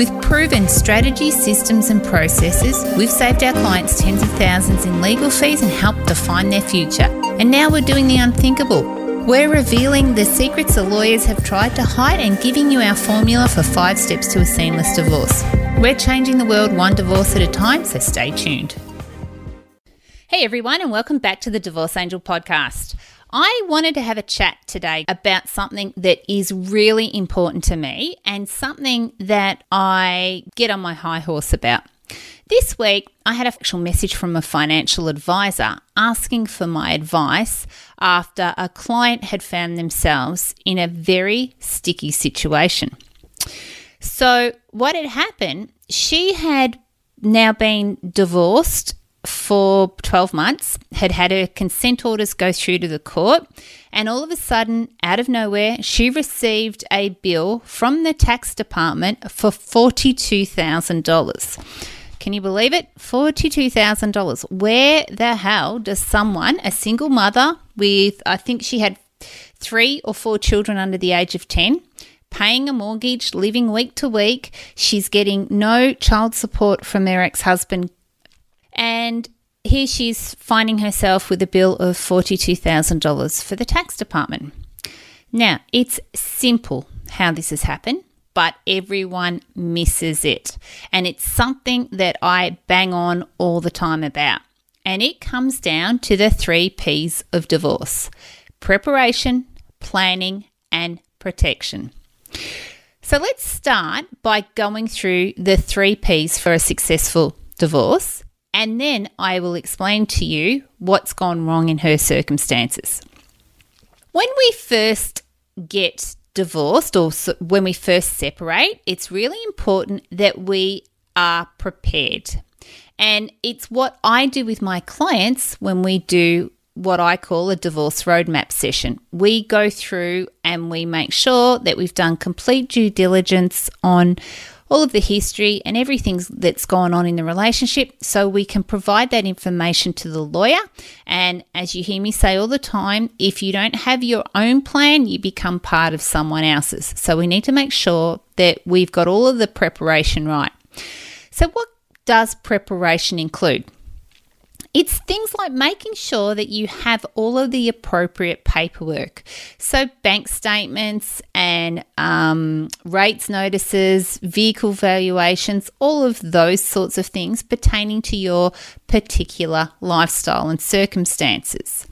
With proven strategies, systems, and processes, we've saved our clients tens of thousands in legal fees and helped define their future. And now we're doing the unthinkable. We're revealing the secrets the lawyers have tried to hide and giving you our formula for five steps to a seamless divorce. We're changing the world one divorce at a time, so stay tuned. Hey everyone, and welcome back to the Divorce Angel podcast. I wanted to have a chat today about something that is really important to me and something that I get on my high horse about. This week, I had a actual message from a financial advisor asking for my advice after a client had found themselves in a very sticky situation. So, what had happened, she had now been divorced for 12 months, had had her consent orders go through to the court, and all of a sudden, out of nowhere, she received a bill from the tax department for $42,000. Can you believe it? $42,000. Where the hell does someone, a single mother with, I think she had three or four children under the age of 10, paying a mortgage, living week to week. She's getting no child support from her ex husband and here she's finding herself with a bill of $42,000 for the tax department. Now, it's simple how this has happened, but everyone misses it. And it's something that I bang on all the time about. And it comes down to the three P's of divorce preparation, planning, and protection. So let's start by going through the three P's for a successful divorce and then I will explain to you what's gone wrong in her circumstances. When we first get divorced or when we first separate, it's really important that we are prepared. And it's what I do with my clients when we do what I call a divorce roadmap session. We go through and we make sure that we've done complete due diligence on all of the history and everything that's gone on in the relationship so we can provide that information to the lawyer. And as you hear me say all the time, if you don't have your own plan, you become part of someone else's. So we need to make sure that we've got all of the preparation right. So, what does preparation include? It's things like making sure that you have all of the appropriate paperwork. So, bank statements and um, rates notices, vehicle valuations, all of those sorts of things pertaining to your particular lifestyle and circumstances.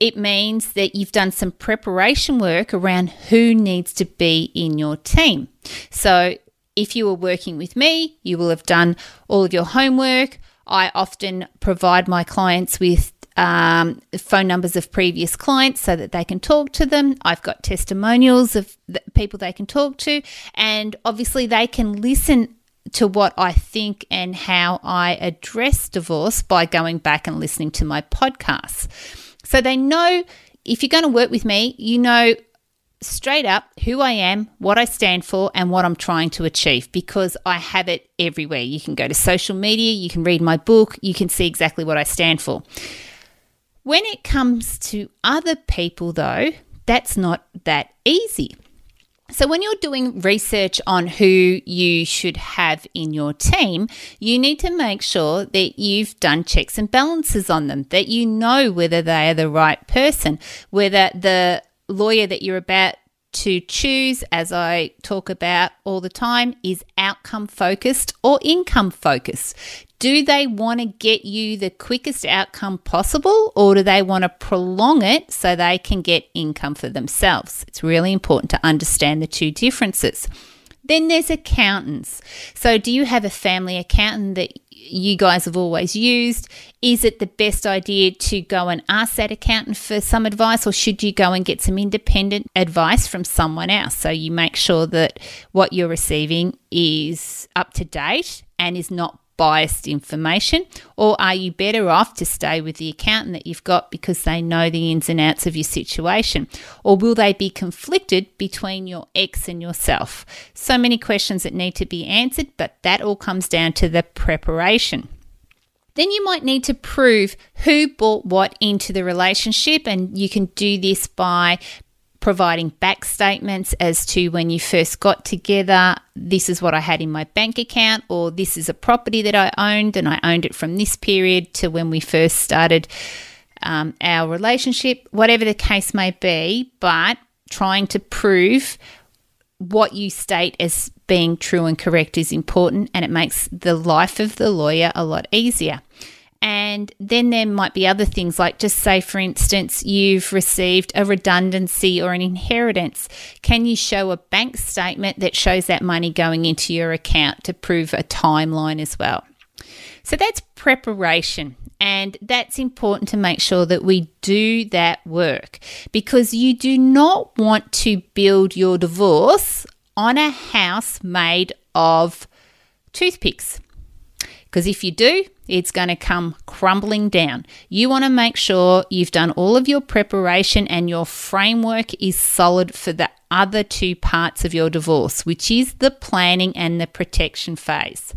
It means that you've done some preparation work around who needs to be in your team. So, if you are working with me, you will have done all of your homework I often provide my clients with um, phone numbers of previous clients so that they can talk to them. I've got testimonials of people they can talk to, and obviously they can listen to what I think and how I address divorce by going back and listening to my podcasts. So they know if you're going to work with me, you know straight up who I am, what I stand for, and what I'm trying to achieve because I have it everywhere. You can go to social media, you can read my book, you can see exactly what I stand for. When it comes to other people, though, that's not that easy. So, when you're doing research on who you should have in your team, you need to make sure that you've done checks and balances on them, that you know whether they are the right person, whether the lawyer that you're about to choose, as I talk about all the time, is outcome focused or income focused. Do they want to get you the quickest outcome possible, or do they want to prolong it so they can get income for themselves? It's really important to understand the two differences. Then there's accountants. So, do you have a family accountant that you guys have always used? Is it the best idea to go and ask that accountant for some advice, or should you go and get some independent advice from someone else? So you make sure that what you're receiving is up to date and is not biased information? Or are you better off to stay with the accountant that you've got because they know the ins and outs of your situation? Or will they be conflicted between your ex and yourself? So many questions that need to be answered, but that all comes down to the preparation. Then you might need to prove who bought what into the relationship, and you can do this by providing back statements as to when you first got together. This is what I had in my bank account, or this is a property that I owned, and I owned it from this period to when we first started um, our relationship, whatever the case may be, but trying to prove what you state as being true and correct is important, and it makes the life of the lawyer a lot easier. And then there might be other things, like just say, for instance, you've received a redundancy or an inheritance. Can you show a bank statement that shows that money going into your account to prove a timeline as well? So that's preparation. And that's important to make sure that we do that work because you do not want to build your divorce on a house made of toothpicks. Because if you do, it's going to come crumbling down. You want to make sure you've done all of your preparation and your framework is solid for the other two parts of your divorce, which is the planning and the protection phase.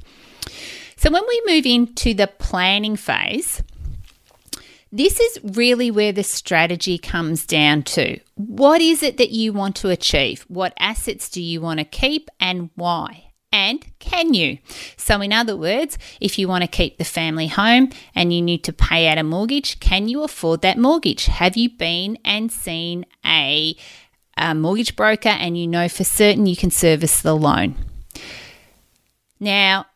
So, when we move into the planning phase, this is really where the strategy comes down to. What is it that you want to achieve? What assets do you want to keep and why? And can you? So, in other words, if you want to keep the family home and you need to pay out a mortgage, can you afford that mortgage? Have you been and seen a, a mortgage broker and you know for certain you can service the loan? Now,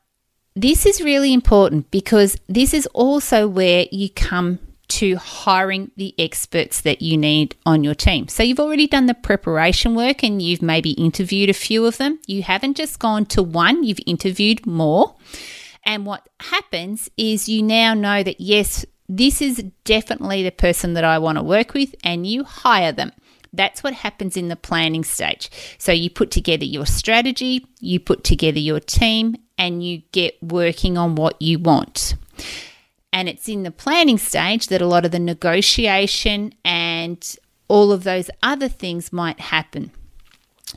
this is really important because this is also where you come to hiring the experts that you need on your team. So you've already done the preparation work and you've maybe interviewed a few of them. You haven't just gone to one, you've interviewed more. And what happens is you now know that yes, this is definitely the person that I want to work with, and you hire them. That's what happens in the planning stage. So you put together your strategy, you put together your team, and you get working on what you want. And it's in the planning stage that a lot of the negotiation and all of those other things might happen.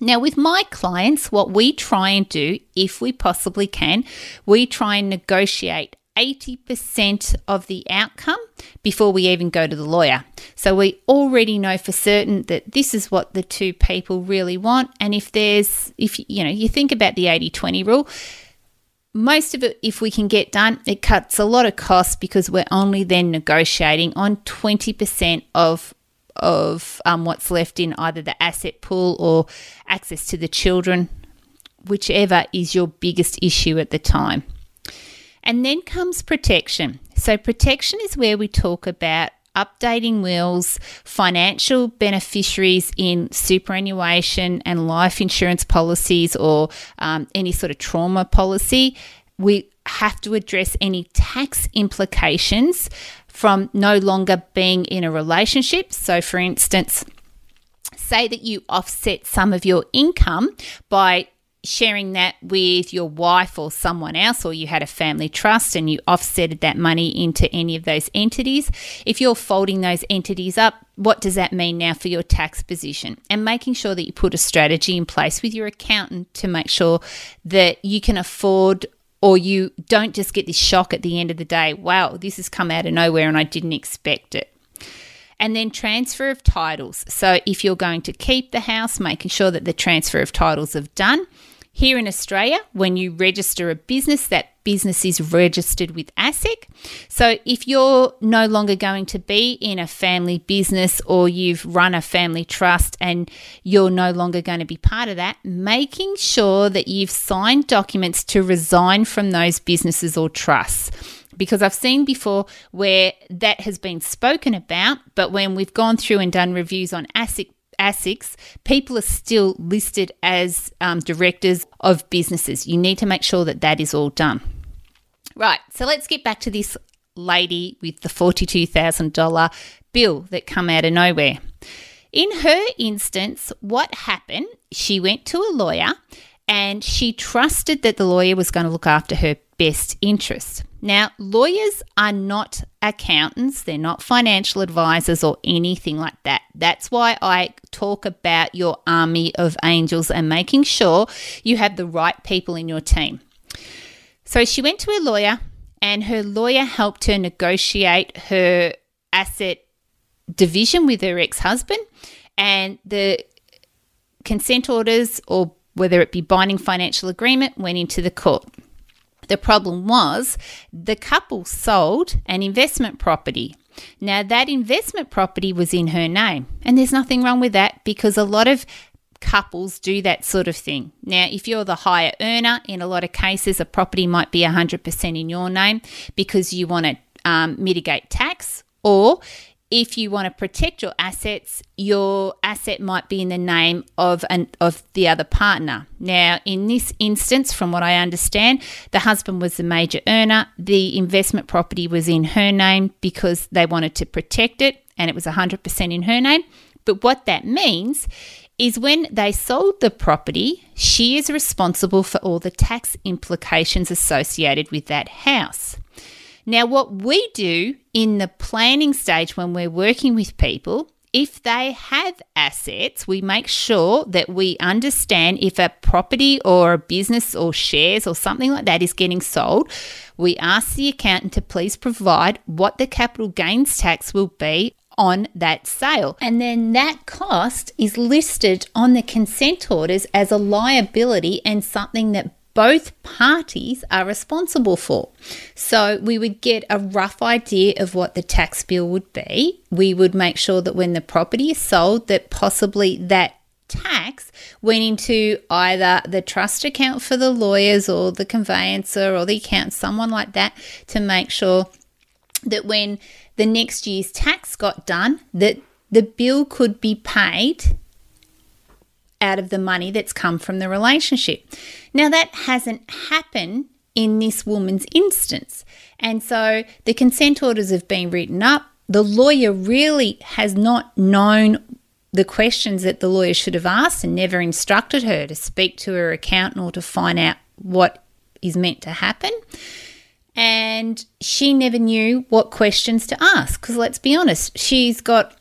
Now, with my clients, what we try and do, if we possibly can, we try and negotiate 80% of the outcome before we even go to the lawyer. So we already know for certain that this is what the two people really want. And if there's, if you know, you think about the 80 20 rule, most of it, if we can get done, it cuts a lot of costs because we're only then negotiating on 20% of of um, what's left in either the asset pool or access to the children, whichever is your biggest issue at the time. And then comes protection. So, protection is where we talk about updating wills, financial beneficiaries in superannuation and life insurance policies, or um, any sort of trauma policy. We have to address any tax implications from no longer being in a relationship. So, for instance, say that you offset some of your income by sharing that with your wife or someone else, or you had a family trust and you offsetted that money into any of those entities, if you're folding those entities up, what does that mean now for your tax position? And making sure that you put a strategy in place with your accountant to make sure that you can afford or you don't just get this shock at the end of the day wow, this has come out of nowhere and I didn't expect it. And then transfer of titles. So if you're going to keep the house, making sure that the transfer of titles have done here in Australia, when you register a business, that business is registered with ASIC. So if you're no longer going to be in a family business or you've run a family trust and you're no longer going to be part of that, making sure that you've signed documents to resign from those businesses or trusts because I've seen before where that has been spoken about, but when we've gone through and done reviews on ASIC ASICs, people are still listed as um, directors of businesses. You need to make sure that that is all done. Right, so let's get back to this lady with the $42,000 bill that come out of nowhere. In her instance, what happened? She went to a lawyer and she trusted that the lawyer was going to look after her best interest. Now, lawyers are not accountants, they're not financial advisors or anything like that. That's why I talk about your army of angels and making sure you have the right people in your team. So she went to her lawyer, and her lawyer helped her negotiate her asset division with her ex husband, and the consent orders, or whether it be binding financial agreement, went into the court. The problem was the couple sold an investment property. Now, that investment property was in her name, and there's nothing wrong with that because a lot of couples do that sort of thing. Now, if you're the higher earner, in a lot of cases, a property might be 100% in your name because you want to um, mitigate tax, or if you want to protect your assets, your asset might be in the name of an of the other partner. Now, in this instance, from what I understand, the husband was the major earner. The investment property was in her name because they wanted to protect it, and it was 100% in her name. But what that means is when they sold the property, she is responsible for all the tax implications associated with that house. Now, what we do in the planning stage when we're working with people, if they have assets, we make sure that we understand if a property or a business or shares or something like that is getting sold. We ask the accountant to please provide what the capital gains tax will be on that sale. And then that cost is listed on the consent orders as a liability and something that both parties are responsible for. So we would get a rough idea of what the tax bill would be. We would make sure that when the property is sold that possibly that tax went into either the trust account for the lawyers or the conveyancer or the account, someone like that, to make sure that when the next year's tax got done, that the bill could be paid out of the money that's come from the relationship. Now, that hasn't happened in this woman's instance. And so the consent orders have been written up. The lawyer really has not known the questions that the lawyer should have asked and never instructed her to speak to her accountant or to find out what is meant to happen. And she never knew what questions to ask because let's be honest, she's got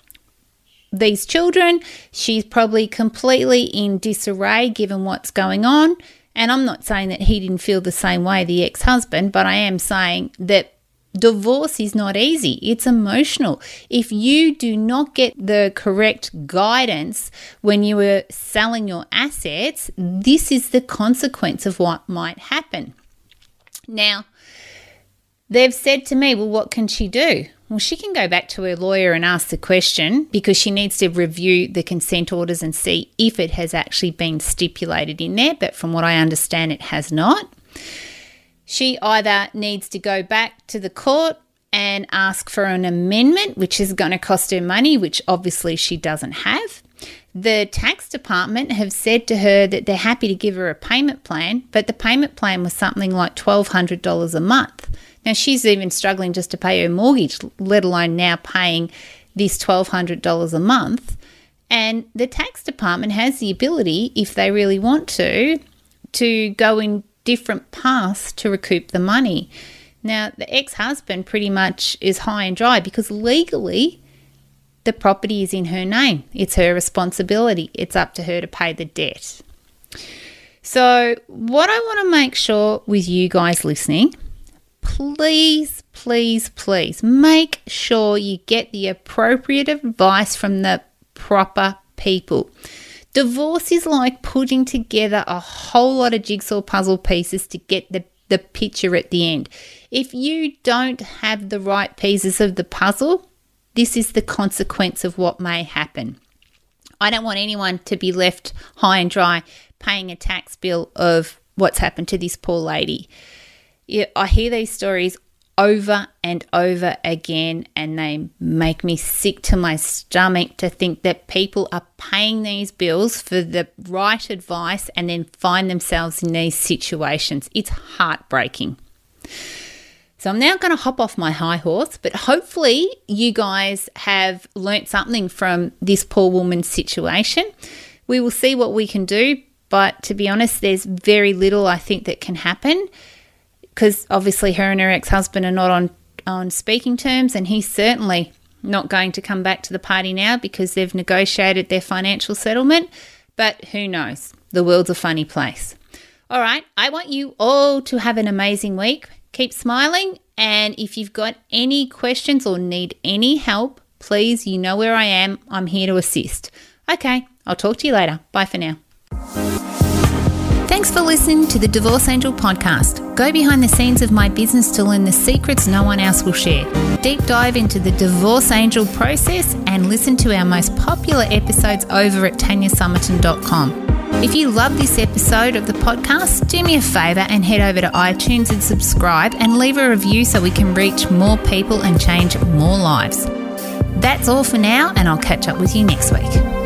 these children. She's probably completely in disarray given what's going on. And I'm not saying that he didn't feel the same way, the ex husband, but I am saying that divorce is not easy. It's emotional. If you do not get the correct guidance when you are selling your assets, this is the consequence of what might happen. Now, they've said to me, well, what can she do? Well, she can go back to her lawyer and ask the question because she needs to review the consent orders and see if it has actually been stipulated in there. But from what I understand, it has not. She either needs to go back to the court and ask for an amendment, which is going to cost her money, which obviously she doesn't have. The tax department have said to her that they're happy to give her a payment plan, but the payment plan was something like $1,200 a month. Now, she's even struggling just to pay her mortgage, let alone now paying this $1,200 a month. And the tax department has the ability, if they really want to, to go in different paths to recoup the money. Now, the ex husband pretty much is high and dry because legally the property is in her name. It's her responsibility. It's up to her to pay the debt. So, what I want to make sure with you guys listening please, please, please make sure you get the appropriate advice from the proper people. Divorce is like putting together a whole lot of jigsaw puzzle pieces to get the, the picture at the end. If you don't have the right pieces of the puzzle, this is the consequence of what may happen. I don't want anyone to be left high and dry paying a tax bill of what's happened to this poor lady. I hear these stories over and over again, and they make me sick to my stomach to think that people are paying these bills for the right advice and then find themselves in these situations. It's heartbreaking. So I'm now going to hop off my high horse, but hopefully you guys have learnt something from this poor woman's situation. We will see what we can do, but to be honest, there's very little I think that can happen because obviously her and her ex husband are not on, on speaking terms, and he's certainly not going to come back to the party now because they've negotiated their financial settlement. But who knows? The world's a funny place. All right, I want you all to have an amazing week. Keep smiling, and if you've got any questions or need any help, please, you know where I am. I'm here to assist. Okay, I'll talk to you later. Bye for now. Thanks for listening to the Divorce Angel podcast. Go behind the scenes of my business to learn the secrets no one else will share. Deep dive into the Divorce Angel process and listen to our most popular episodes over at tanyasomerton.com. If you love this episode of the podcast, do me a favour and head over to iTunes and subscribe and leave a review so we can reach more people and change more lives. That's all for now, and I'll catch up with you next week.